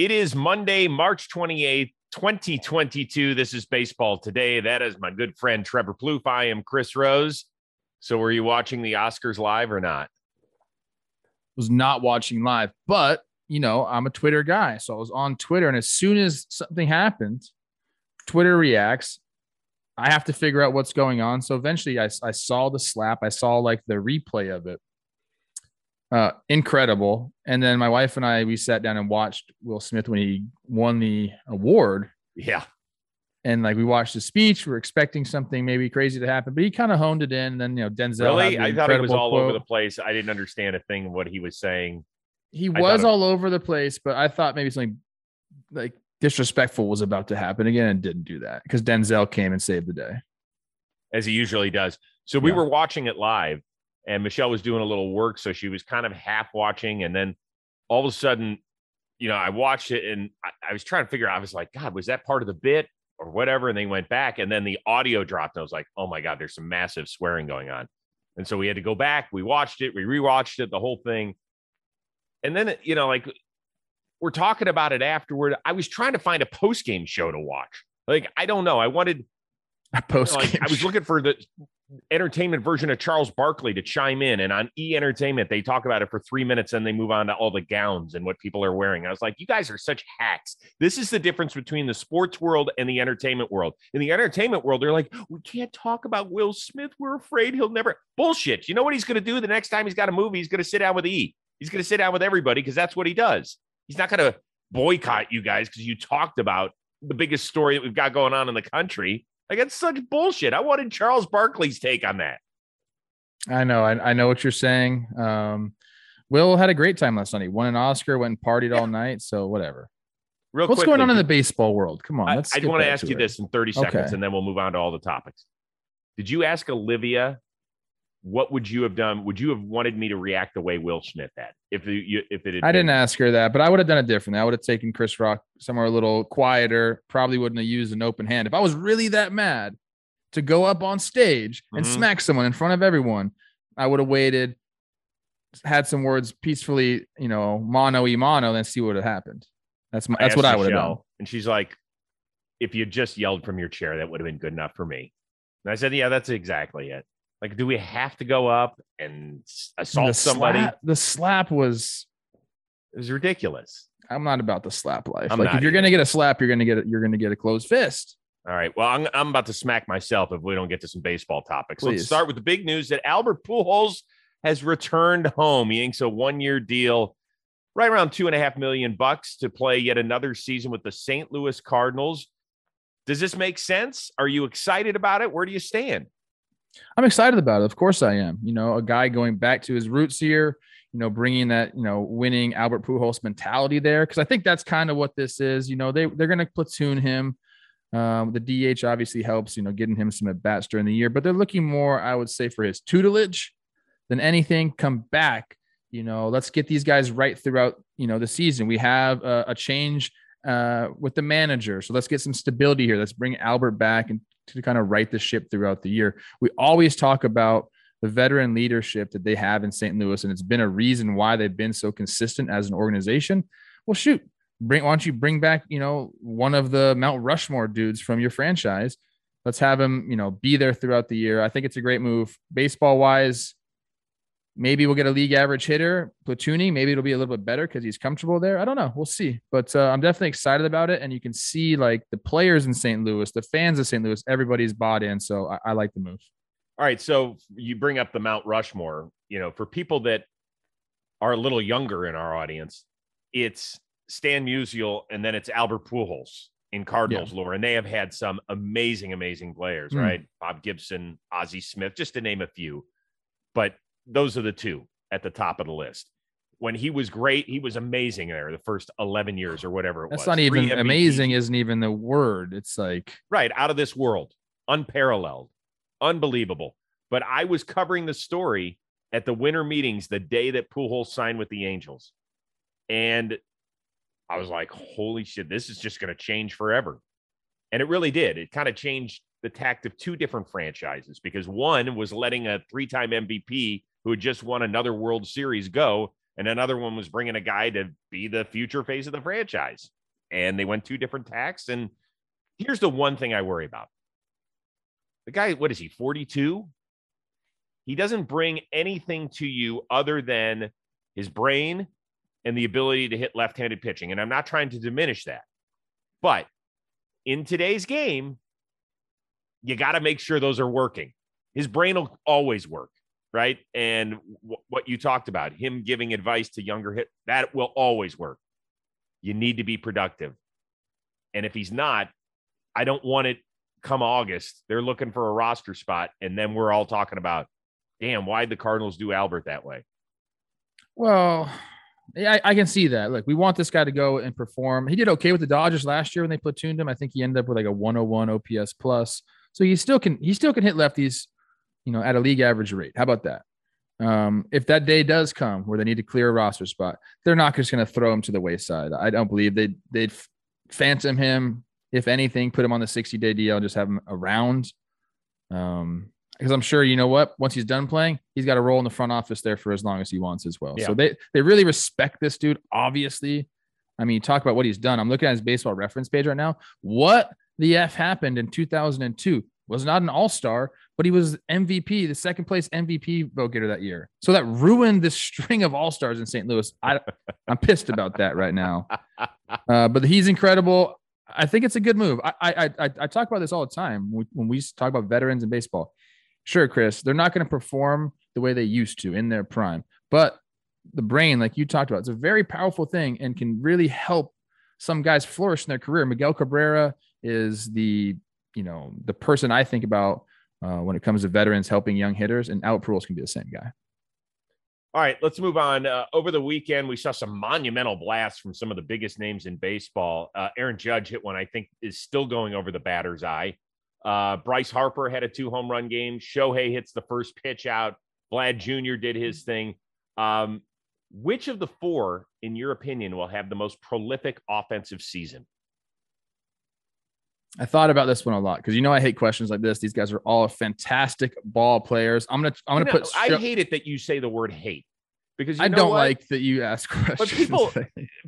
It is Monday, March 28th, 2022. This is Baseball Today. That is my good friend Trevor Plouffe. I am Chris Rose. So, were you watching the Oscars live or not? Was not watching live, but you know, I'm a Twitter guy. So I was on Twitter, and as soon as something happened, Twitter reacts. I have to figure out what's going on. So eventually I, I saw the slap. I saw like the replay of it. Uh, incredible. And then my wife and I, we sat down and watched Will Smith when he won the award. Yeah. And like we watched the speech, we are expecting something maybe crazy to happen, but he kind of honed it in. And then, you know, Denzel. Really? I thought it was all quote. over the place. I didn't understand a thing of what he was saying. He was all over the place, but I thought maybe something like disrespectful was about to happen again and didn't do that because Denzel came and saved the day. As he usually does. So we yeah. were watching it live and Michelle was doing a little work, so she was kind of half watching, and then all of a sudden, you know, I watched it and I, I was trying to figure out. I was like, God, was that part of the bit or whatever? And they went back, and then the audio dropped, and I was like, Oh my God, there's some massive swearing going on, and so we had to go back. We watched it, we rewatched it, the whole thing, and then you know, like we're talking about it afterward. I was trying to find a post game show to watch. Like I don't know. I wanted a post game. Like, I was looking for the entertainment version of Charles Barkley to chime in. And on E Entertainment, they talk about it for three minutes and they move on to all the gowns and what people are wearing. I was like, you guys are such hacks. This is the difference between the sports world and the entertainment world. In the entertainment world, they're like, we can't talk about Will Smith. We're afraid he'll never. Bullshit. You know what he's going to do the next time he's got a movie? He's going to sit down with E. He's going to sit down with everybody because that's what he does. He's not going to boycott you guys because you talked about the biggest story that we've got going on in the country. Like it's such bullshit. I wanted Charles Barkley's take on that. I know. I, I know what you're saying. Um, Will had a great time last night. He won an Oscar, went and partied yeah. all night. So whatever. Real What's quickly, going on in the baseball world? Come on. I, I want to ask you it. this in 30 seconds okay. and then we'll move on to all the topics. Did you ask Olivia what would you have done? Would you have wanted me to react the way Will Smith had if you if it? Had I didn't ask her that, but I would have done it differently. I would have taken Chris Rock somewhere a little quieter. Probably wouldn't have used an open hand if I was really that mad to go up on stage and mm-hmm. smack someone in front of everyone. I would have waited, had some words peacefully, you know, mano y mano, then see what had happened. That's my, that's what I would have done. And she's like, if you just yelled from your chair, that would have been good enough for me. And I said, yeah, that's exactly it. Like, do we have to go up and assault the somebody? Slap, the slap was it was ridiculous. I'm not about the slap life. I'm like, if you're gonna get a slap, you're gonna get it. You're gonna get a closed fist. All right. Well, I'm, I'm about to smack myself if we don't get to some baseball topics. Please. Let's start with the big news that Albert Pujols has returned home. He inks a one-year deal, right around two and a half million bucks, to play yet another season with the St. Louis Cardinals. Does this make sense? Are you excited about it? Where do you stand? I'm excited about it. Of course I am. You know, a guy going back to his roots here, you know, bringing that, you know, winning Albert Pujols mentality there. Cause I think that's kind of what this is. You know, they, they're going to platoon him. Um, the DH obviously helps, you know, getting him some at bats during the year, but they're looking more, I would say, for his tutelage than anything. Come back, you know, let's get these guys right throughout, you know, the season. We have a, a change uh, with the manager. So let's get some stability here. Let's bring Albert back and to kind of right the ship throughout the year. We always talk about the veteran leadership that they have in St. Louis, and it's been a reason why they've been so consistent as an organization. Well, shoot, bring why don't you bring back, you know, one of the Mount Rushmore dudes from your franchise? Let's have him, you know, be there throughout the year. I think it's a great move. Baseball wise, Maybe we'll get a league average hitter platooning. Maybe it'll be a little bit better because he's comfortable there. I don't know. We'll see. But uh, I'm definitely excited about it. And you can see like the players in St. Louis, the fans of St. Louis, everybody's bought in. So I, I like the move. All right. So you bring up the Mount Rushmore. You know, for people that are a little younger in our audience, it's Stan Musial and then it's Albert Pujols in Cardinals yeah. lore, and they have had some amazing, amazing players, mm. right? Bob Gibson, Ozzie Smith, just to name a few. But those are the two at the top of the list. When he was great, he was amazing there the first 11 years or whatever it That's was. not even amazing, isn't even the word. It's like, right, out of this world, unparalleled, unbelievable. But I was covering the story at the winter meetings the day that Pujols signed with the Angels. And I was like, holy shit, this is just going to change forever. And it really did. It kind of changed the tact of two different franchises because one was letting a three time MVP who had just won another World Series go. and another one was bringing a guy to be the future face of the franchise. And they went two different tacks. And here's the one thing I worry about the guy, what is he, 42? He doesn't bring anything to you other than his brain and the ability to hit left handed pitching. And I'm not trying to diminish that. But in today's game, you got to make sure those are working. His brain will always work, right? And w- what you talked about, him giving advice to younger hit, that will always work. You need to be productive. And if he's not, I don't want it come August. They're looking for a roster spot. And then we're all talking about, damn, why'd the Cardinals do Albert that way? Well, yeah, I, I, can see that. Look, we want this guy to go and perform. He did okay with the Dodgers last year when they platooned him. I think he ended up with like a 101 OPS plus. So he still can he still can hit lefties, you know, at a league average rate. How about that? Um, if that day does come where they need to clear a roster spot, they're not just going to throw him to the wayside. I don't believe they they'd phantom him. If anything, put him on the 60 day DL, just have him around. Um, because I'm sure you know what. Once he's done playing, he's got a role in the front office there for as long as he wants as well. Yeah. So they they really respect this dude. Obviously, I mean, talk about what he's done. I'm looking at his baseball reference page right now. What the f happened in 2002? Was not an All Star, but he was MVP, the second place MVP vote getter that year. So that ruined this string of All Stars in St. Louis. I, I'm pissed about that right now. Uh, but he's incredible. I think it's a good move. I I I, I talk about this all the time when we talk about veterans in baseball sure, Chris, they're not going to perform the way they used to in their prime, but the brain, like you talked about, it's a very powerful thing and can really help some guys flourish in their career. Miguel Cabrera is the, you know, the person I think about uh, when it comes to veterans helping young hitters, and Albert Pujols can be the same guy. All right, let's move on. Uh, over the weekend, we saw some monumental blasts from some of the biggest names in baseball. Uh, Aaron Judge hit one I think is still going over the batter's eye. Uh, Bryce Harper had a two home run game. Shohei hits the first pitch out. Vlad Jr. did his thing. Um, which of the four, in your opinion, will have the most prolific offensive season? I thought about this one a lot because you know I hate questions like this. These guys are all fantastic ball players. I'm gonna I'm gonna put. I hate it that you say the word hate because I don't what? like that you ask questions. But people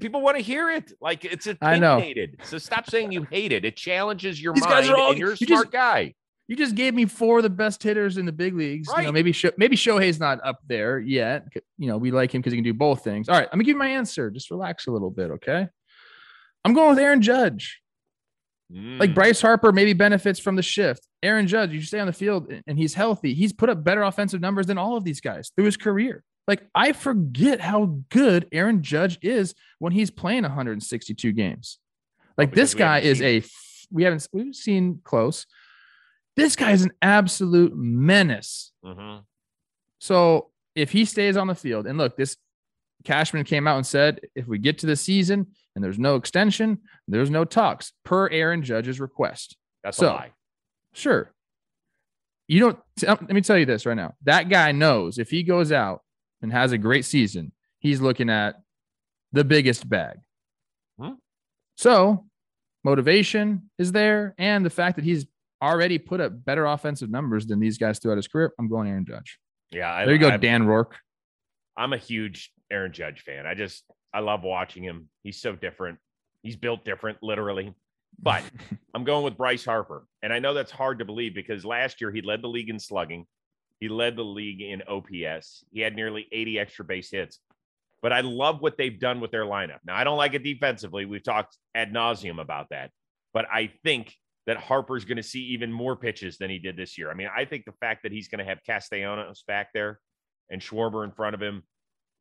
people want to hear it. Like it's opinionated. So stop saying you hate it. It challenges your These mind. Guys are all, and you're a you smart just, guy. You just gave me four of the best hitters in the big leagues. Right. You know, maybe maybe Shohei's not up there yet. You know, we like him because he can do both things. All right, let me give you my answer. Just relax a little bit, okay? I'm going with Aaron Judge. Mm. Like Bryce Harper maybe benefits from the shift. Aaron Judge, you stay on the field and he's healthy. He's put up better offensive numbers than all of these guys through his career. Like I forget how good Aaron Judge is when he's playing 162 games. Like oh, this guy is a we haven't we've seen close. This guy is an absolute menace. Mm-hmm. So if he stays on the field, and look, this Cashman came out and said if we get to the season and there's no extension, there's no talks per Aaron Judge's request. That's so, a lie. Sure. You don't. Let me tell you this right now. That guy knows if he goes out and has a great season, he's looking at the biggest bag. Huh? So motivation is there, and the fact that he's already put up better offensive numbers than these guys throughout his career. I'm going Aaron Judge. Yeah, I, there you go, I'm, Dan Rourke. I'm a huge Aaron Judge fan. I just I love watching him. He's so different. He's built different, literally. But I'm going with Bryce Harper, and I know that's hard to believe because last year he led the league in slugging. He led the league in OPS. He had nearly 80 extra base hits. But I love what they've done with their lineup. Now, I don't like it defensively. We've talked ad nauseum about that. But I think that Harper's going to see even more pitches than he did this year. I mean, I think the fact that he's going to have Castellanos back there and Schwarber in front of him.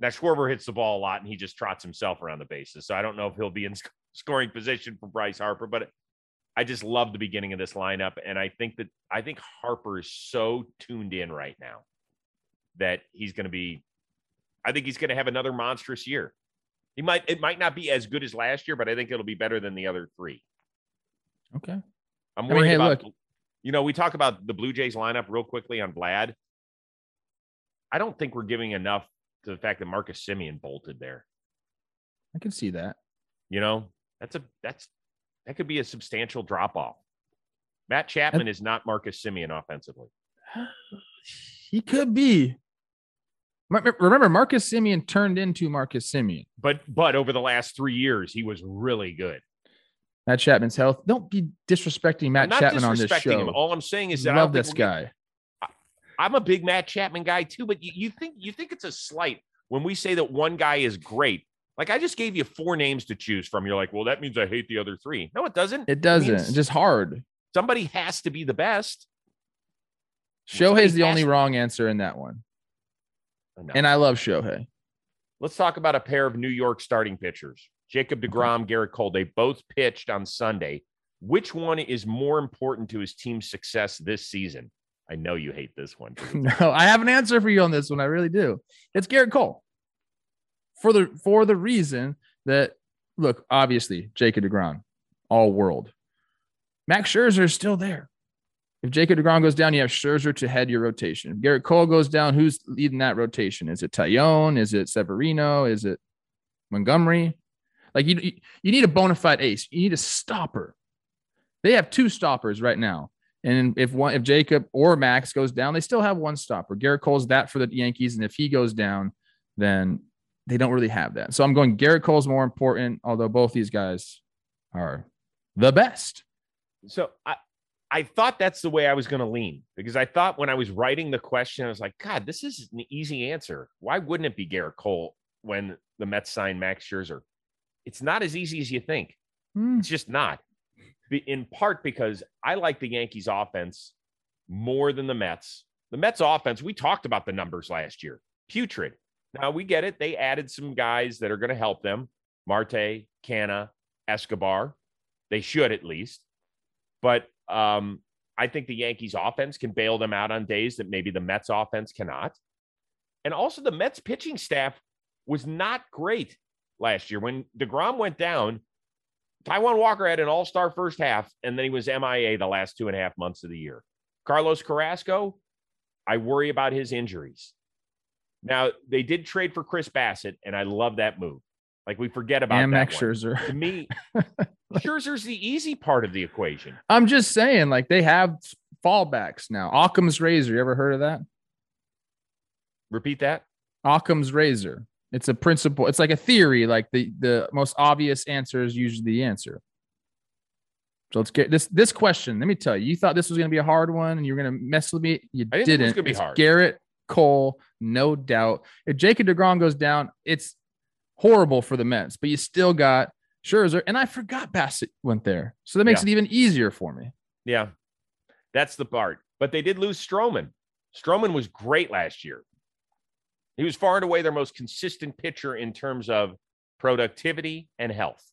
Now, Schwarber hits the ball a lot and he just trots himself around the bases. So I don't know if he'll be in scoring position for Bryce Harper, but I just love the beginning of this lineup. And I think that I think Harper is so tuned in right now that he's going to be, I think he's going to have another monstrous year. He might, it might not be as good as last year, but I think it'll be better than the other three. Okay. I'm worried I mean, hey, about, look. you know, we talk about the Blue Jays lineup real quickly on Vlad. I don't think we're giving enough the fact that Marcus Semien bolted there. I can see that. You know, that's a, that's, that could be a substantial drop off. Matt Chapman is not Marcus Semien offensively. He could be. Remember, Marcus Semien turned into Marcus Semien. But but over the last three years, he was really good. Matt Chapman's health. Don't be disrespecting Matt Chapman on this show. Him. All I'm saying is that love this guy. I'm a big Matt Chapman guy too, but you, you think you think it's a slight when we say that one guy is great. Like I just gave you four names to choose from. You're like, well, that means I hate the other three. No, it doesn't. It doesn't. It it's just hard. Somebody has to be the best. Shohei's the only wrong answer in that one. No. And I love Shohei. Let's talk about a pair of New York starting pitchers. Jacob DeGrom, Gerrit Cole. They both pitched on Sunday. Which one is more important to his team's success this season? I know you hate this one. no, I have an answer for you on this one. I really do. It's Gerrit Cole. For the for the reason that look, obviously, Jacob DeGrom, all world. Max Scherzer is still there. If Jacob DeGrom goes down, you have Scherzer to head your rotation. If Gerrit Cole goes down, who's leading that rotation? Is it Taillon? Is it Severino? Is it Montgomery? Like you, you need a bona fide ace. You need a stopper. They have two stoppers right now. And if one, if Jacob or Max goes down, they still have one stopper. Gerrit Cole's that for the Yankees. And if he goes down, then they don't really have that. So I'm going Gerrit Cole's more important, although both these guys are the best. So I, I thought that's the way I was going to lean because I thought when I was writing the question, I was like, God, this is an easy answer. Why wouldn't it be Gerrit Cole when the Mets signed Max Scherzer? It's not as easy as you think. Mm. It's just not. In part because I like the Yankees offense more than the Mets. The Mets offense, we talked about the numbers last year. Putrid. Now we get it. They added some guys that are going to help them. Marte, Canha, Escobar. They should at least. But um, I think the Yankees offense can bail them out on days that maybe the Mets offense cannot. And also the Mets pitching staff was not great last year. When DeGrom went down, Taijuan Walker had an all-star first half, and then he was MIA the last two and a half months of the year. Carlos Carrasco, I worry about his injuries. Now they did trade for Chris Bassitt, and I love that move. Like we forget about and Max Scherzer. To me, Scherzer's the easy part of the equation. I'm just saying, like they have fallbacks now. Occam's razor. You ever heard of that? Repeat that. Occam's razor. It's a principle. It's like a theory. Like the the most obvious answer is usually the answer. So let's get this this question. Let me tell you. You thought this was going to be a hard one, and you were going to mess with me. You didn't. didn't. It's going to be hard. Gerrit Cole, no doubt. If Jacob Degrom goes down, it's horrible for the Mets. But you still got Scherzer, and I forgot Bassitt went there, so that makes yeah. it even easier for me. Yeah, that's the part. But they did lose Stroman. Stroman was great last year. He was far and away their most consistent pitcher in terms of productivity and health.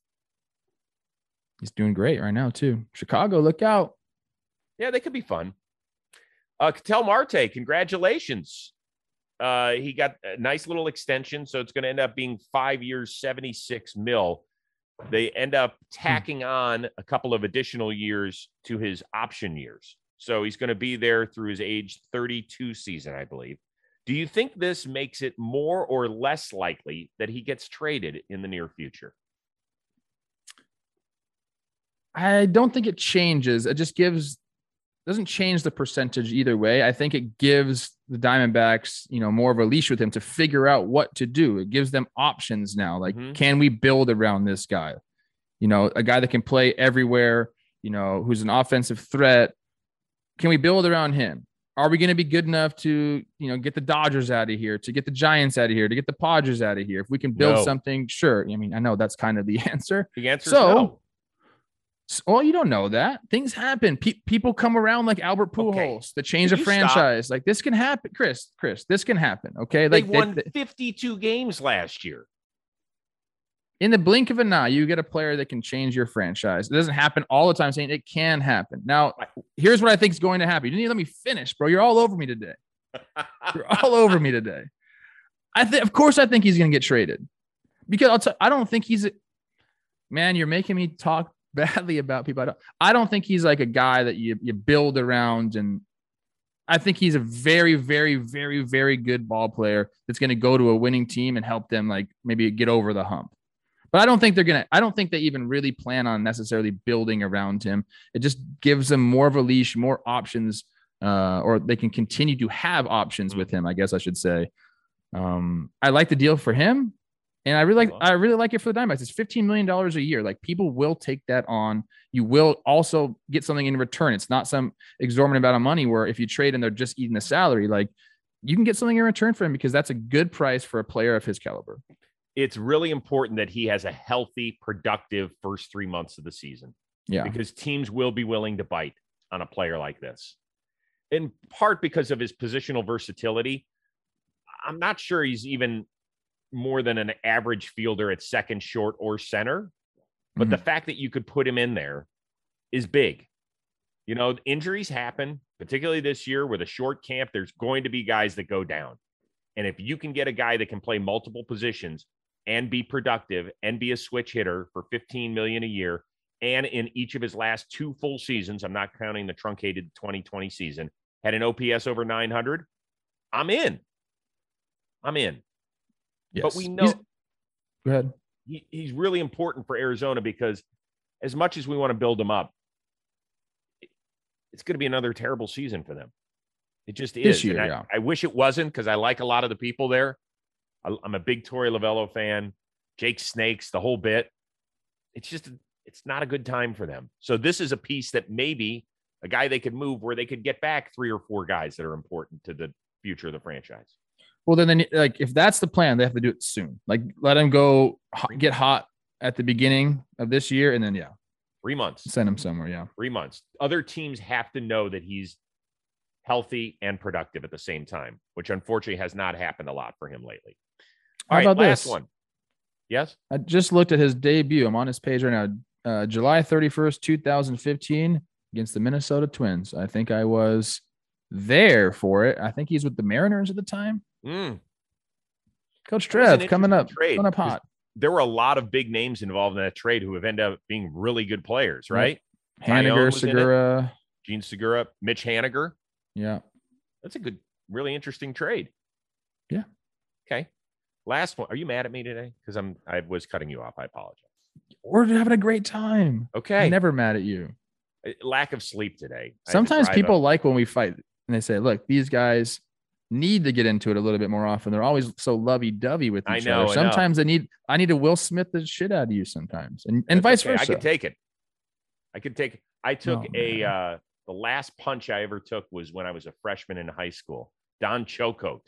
He's doing great right now, too. Chicago, look out. Yeah, they could be fun. Uh, Ketel Marte, congratulations. Uh, he got a nice little extension, so it's going to end up being five years, 76 mil. They end up hmm. tacking on a couple of additional years to his option years. So he's going to be there through his age 32 season, I believe. Do you think this makes it more or less likely that he gets traded in the near future? I don't think it changes. It just gives doesn't change the percentage either way. I think it gives the Diamondbacks, you know, more of a leash with him to figure out what to do. It gives them options now. Like, mm-hmm. can we build around this guy? You know, a guy that can play everywhere, you know, who's an offensive threat. Can we build around him? Are we going to be good enough to you know get the Dodgers out of here, to get the Giants out of here, to get the Padres out of here? If we can build no. something, sure. I mean, I know that's kind of the answer. The answer so, no. Well, you don't know that things happen. Pe- people come around like Albert Pujols okay. that change a franchise. Stop? Like this can happen, Chris. Chris, this can happen. Okay, they like won they, 52 games last year in the blink of an eye, you get a player that can change your franchise. It doesn't happen all the time, saying it can happen. Now, here's what I think is going to happen. You didn't even let me finish, bro. You're all over me today. You're all over me today. I think, of course, I think he's going to get traded because I'll t- I don't think he's. A, man, you're making me talk badly about people. I don't. I don't think he's like a guy that you you build around, and I think he's a very, very, very, very good ball player that's going to go to a winning team and help them like maybe get over the hump. But I don't think they're gonna. I don't think they even really plan on necessarily building around him. It just gives them more of a leash, more options, uh, or they can continue to have options with him. I guess I should say. Um, I like the deal for him, and I really like I really like it for the Diamondbacks. It's fifteen million dollars a year. Like people will take that on. You will also get something in return. It's not some exorbitant amount of money where if you trade and they're just eating the salary, like you can get something in return for him because that's a good price for a player of his caliber. It's really important that he has a healthy, productive first three months of the season. Yeah. because teams will be willing to bite on a player like this. In part because of his positional versatility. I'm not sure he's even more than an average fielder at second, short, or center. But the mm-hmm. fact that you could put him in there is big. You know, injuries happen, particularly this year with a short camp. There's going to be guys that go down. And if you can get a guy that can play multiple positions and be productive and be a switch hitter for 15 million a year, and in each of his last two full seasons, I'm not counting the truncated 2020 season, had an OPS over 900, I'm in. I'm in. Yes. But we He's- know Go ahead. he, he's really important for Arizona because as much as we want to build him up, it's going to be another terrible season for them. It just is. This year, I, yeah. I wish it wasn't because I like a lot of the people there. I'm a big Torey Lovullo fan, Jake Snakes, the whole bit. It's just, it's not a good time for them. So this is a piece that maybe a guy they could move where they could get back three or four guys that are important to the future of the franchise. Well, then, then like if that's the plan, they have to do it soon. Like let him go get hot at the beginning of this year, and then yeah, Three months. send him somewhere. Yeah. three months. Other teams have to know that he's healthy and productive at the same time, which unfortunately has not happened a lot for him lately. How All right, about last this? one. Yes. I just looked at his debut. I'm on his page right now. Uh, July 31st, 2015, against the Minnesota Twins. I think I was there for it. I think he's with the Mariners at the time. Mm, Coach Trev coming up, trade, coming up 'cause hot. There were a lot of big names involved in that trade who have ended up being really good players, Yep. right? Taijuan Haniger, was in it. Segura. Jean Segura, Mitch Haniger. Yeah. That's a good, really interesting trade. Yeah. Okay. Last one. Are you mad at me today? Because I'm I was cutting you off. I apologize. We're having a great time. Okay. I'm never mad at you. Uh, Lack of sleep today. I to Sometimes people up- like when we fight and they say, look, these guys need to get into it a little bit more often. They're always so lovey dovey with each know, I other. Sometimes they need, I need to Will Smith the shit out of you sometimes and, and That's vice okay. versa. I could take it. I could take. I took Oh, a. man. uh The last punch I ever took was when I was a freshman in high school. Don Chocote.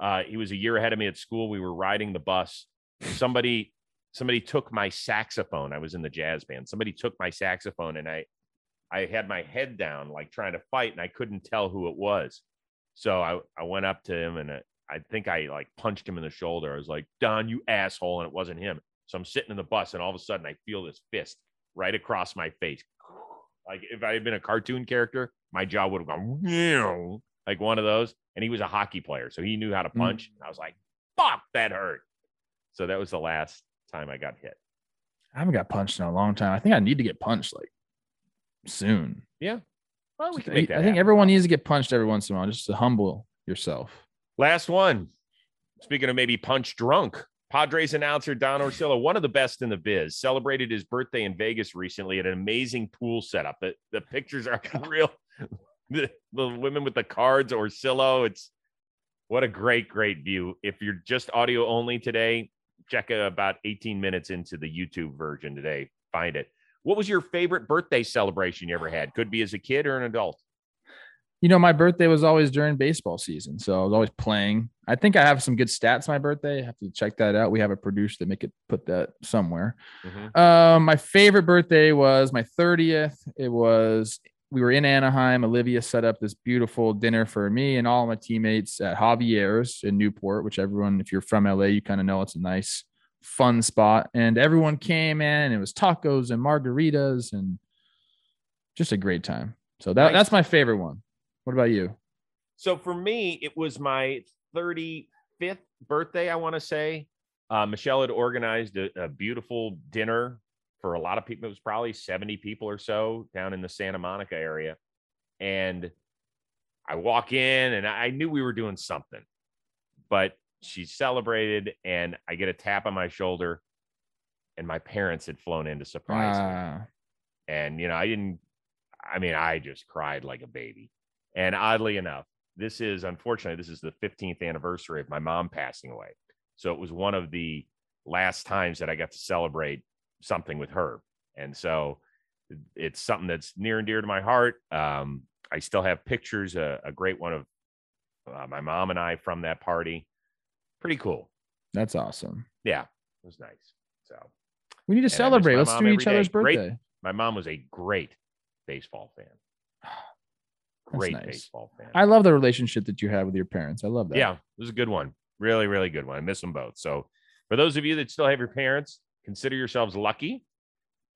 Uh, he was a year ahead of me at school. We were riding the bus. Somebody, somebody took my saxophone. I was in the jazz band. Somebody took my saxophone, and I, I had my head down, like trying to fight, and I couldn't tell who it was. So I, I went up to him, and I, I think I like punched him in the shoulder. I was like, "Don, you asshole!" And it wasn't him. So I'm sitting in the bus, and all of a sudden I feel this fist right across my face. Like if I had been a cartoon character, my jaw would have gone like one of those. And he was a hockey player, so he knew how to Mm. punch. And I was like, "Fuck, that hurt." So that was the last time I got hit. I haven't got punched in a long time. I think I need to get punched like soon. Yeah. Well, we can I, make that I think everyone needs to get punched every once in a while just to humble yourself. Last one. Speaking of maybe punch drunk, Padres announcer Don Orsillo, one of the best in the biz, celebrated his birthday in Vegas recently at an amazing pool setup. The, the pictures are real. The, the women with the cards, or Orsillo. It's what a great, great view. If you're just audio only today, check about 18 minutes into the YouTube version today. Find it. What was your favorite birthday celebration you ever had? Could be as a kid or an adult. You know, my birthday was always during baseball season, so I was always playing. I think I have some good stats my birthday. I have to check that out. We have a producer that make it put that somewhere. Mhm. Um, my favorite birthday was my 30th. It was we were in Anaheim. Olivia set up this beautiful dinner for me and all my teammates at Javier's in Newport, which everyone, if you're from LA, you kind of know it's a nice, fun spot. And everyone came in. It was tacos and margaritas and just a great time. So that, Nice. that's my favorite one. What about you? So for me, it was my 35th birthday, I want to say. Uh, Michelle had organized a, a beautiful dinner for a lot of people. It was probably 70 people or so down in the Santa Monica area. And I walk in and I knew we were doing something, but she celebrated and I get a tap on my shoulder. And my parents had flown in to surprise me Ah, and you know i didn't i mean i just cried like a baby and oddly enough this is unfortunately this is the 15th anniversary of my mom passing away. So it was one of the last times that I got to celebrate something with her. And so it's something that's near and dear to my heart. Um, I still have pictures, a, a great one of uh, my mom and I from that party. Pretty cool. That's awesome. Yeah, it was nice. So we need to And I miss celebrate. Let's do each other's day. Great birthday. my mom was a great baseball fan. Great nice. baseball fan. I love the relationship that you have with your parents. I love that. Yeah, it was a good one. Really, really good one. I miss them both. So, for those of you that still have your parents, consider yourselves lucky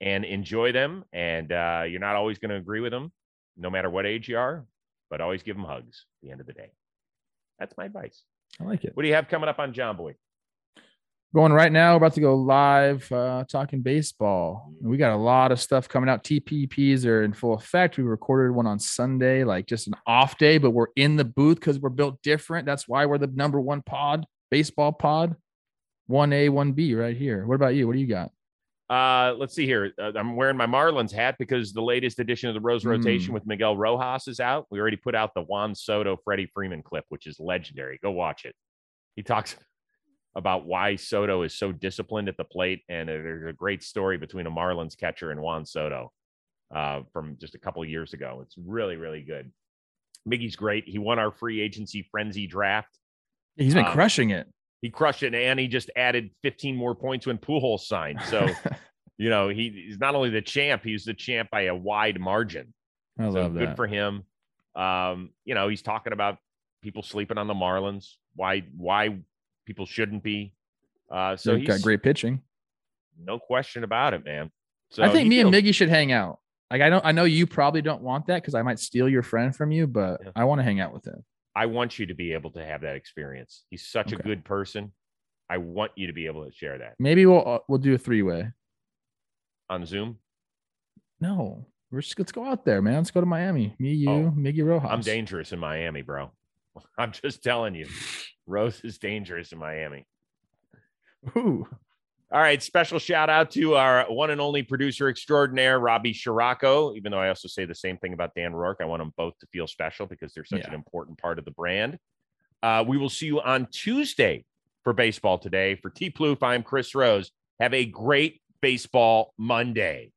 and enjoy them. And uh, you're not always going to agree with them, no matter what age you are, but always give them hugs at the end of the day. That's my advice. I like it. What do you have coming up on Jomboy? Going right now, about to go live uh, talking baseball. And we got a lot of stuff coming out. TPPs are in full effect. We recorded one on Sunday, like just an off day, but we're in the booth because we're built different. That's why we're the number one pod, baseball pod, one A, one B, right here. What about you? What do you got? Uh, let's see here. Uh, I'm wearing my Marlins hat because the latest edition of the Rose Rotation Mm. with Miguel Rojas is out. We already put out the Juan Soto Freddie Freeman clip, which is legendary. Go watch it. He talks about why Soto is so disciplined at the plate, and there's a great story between a Marlins catcher and Juan Soto uh, from just a couple of years ago. It's really, really good. Miggy's great. He won our free agency frenzy draft. He's been Um, crushing it. He crushed it, and he just added 15 more points when Pujols signed. So you know, he, he's not only the champ, he's the champ by a wide margin. I so love good for him. Um, you know, he's talking about people sleeping on the Marlins, why why people shouldn't be. Uh, so he's got great pitching. no question about it, man. So I think me and Miggy should hang out. Like I don't I know you probably don't want that because I might steal your friend from you, but Yeah. I want to hang out with him. I want you to be able to have that experience. He's such a good person. I want you to be able to share that Maybe we'll uh, we'll do a three way. on Zoom. No, we're just let's go out there, man. Let's go to Miami. Me, you, Oh, Miggy Rojas. I'm dangerous in Miami, bro. I'm just telling you. Rose is dangerous in Miami. Ooh. All right. Special shout out to our one and only producer extraordinaire, Robbie Scirocco. Even though I also say the same thing about Dan Rourke, I want them both to feel special because they're such Yeah. an important part of the brand. Uh, we will see you on Tuesday for Baseball Today. For T Plouffe, I'm Chris Rose. Have a great Baseball Monday.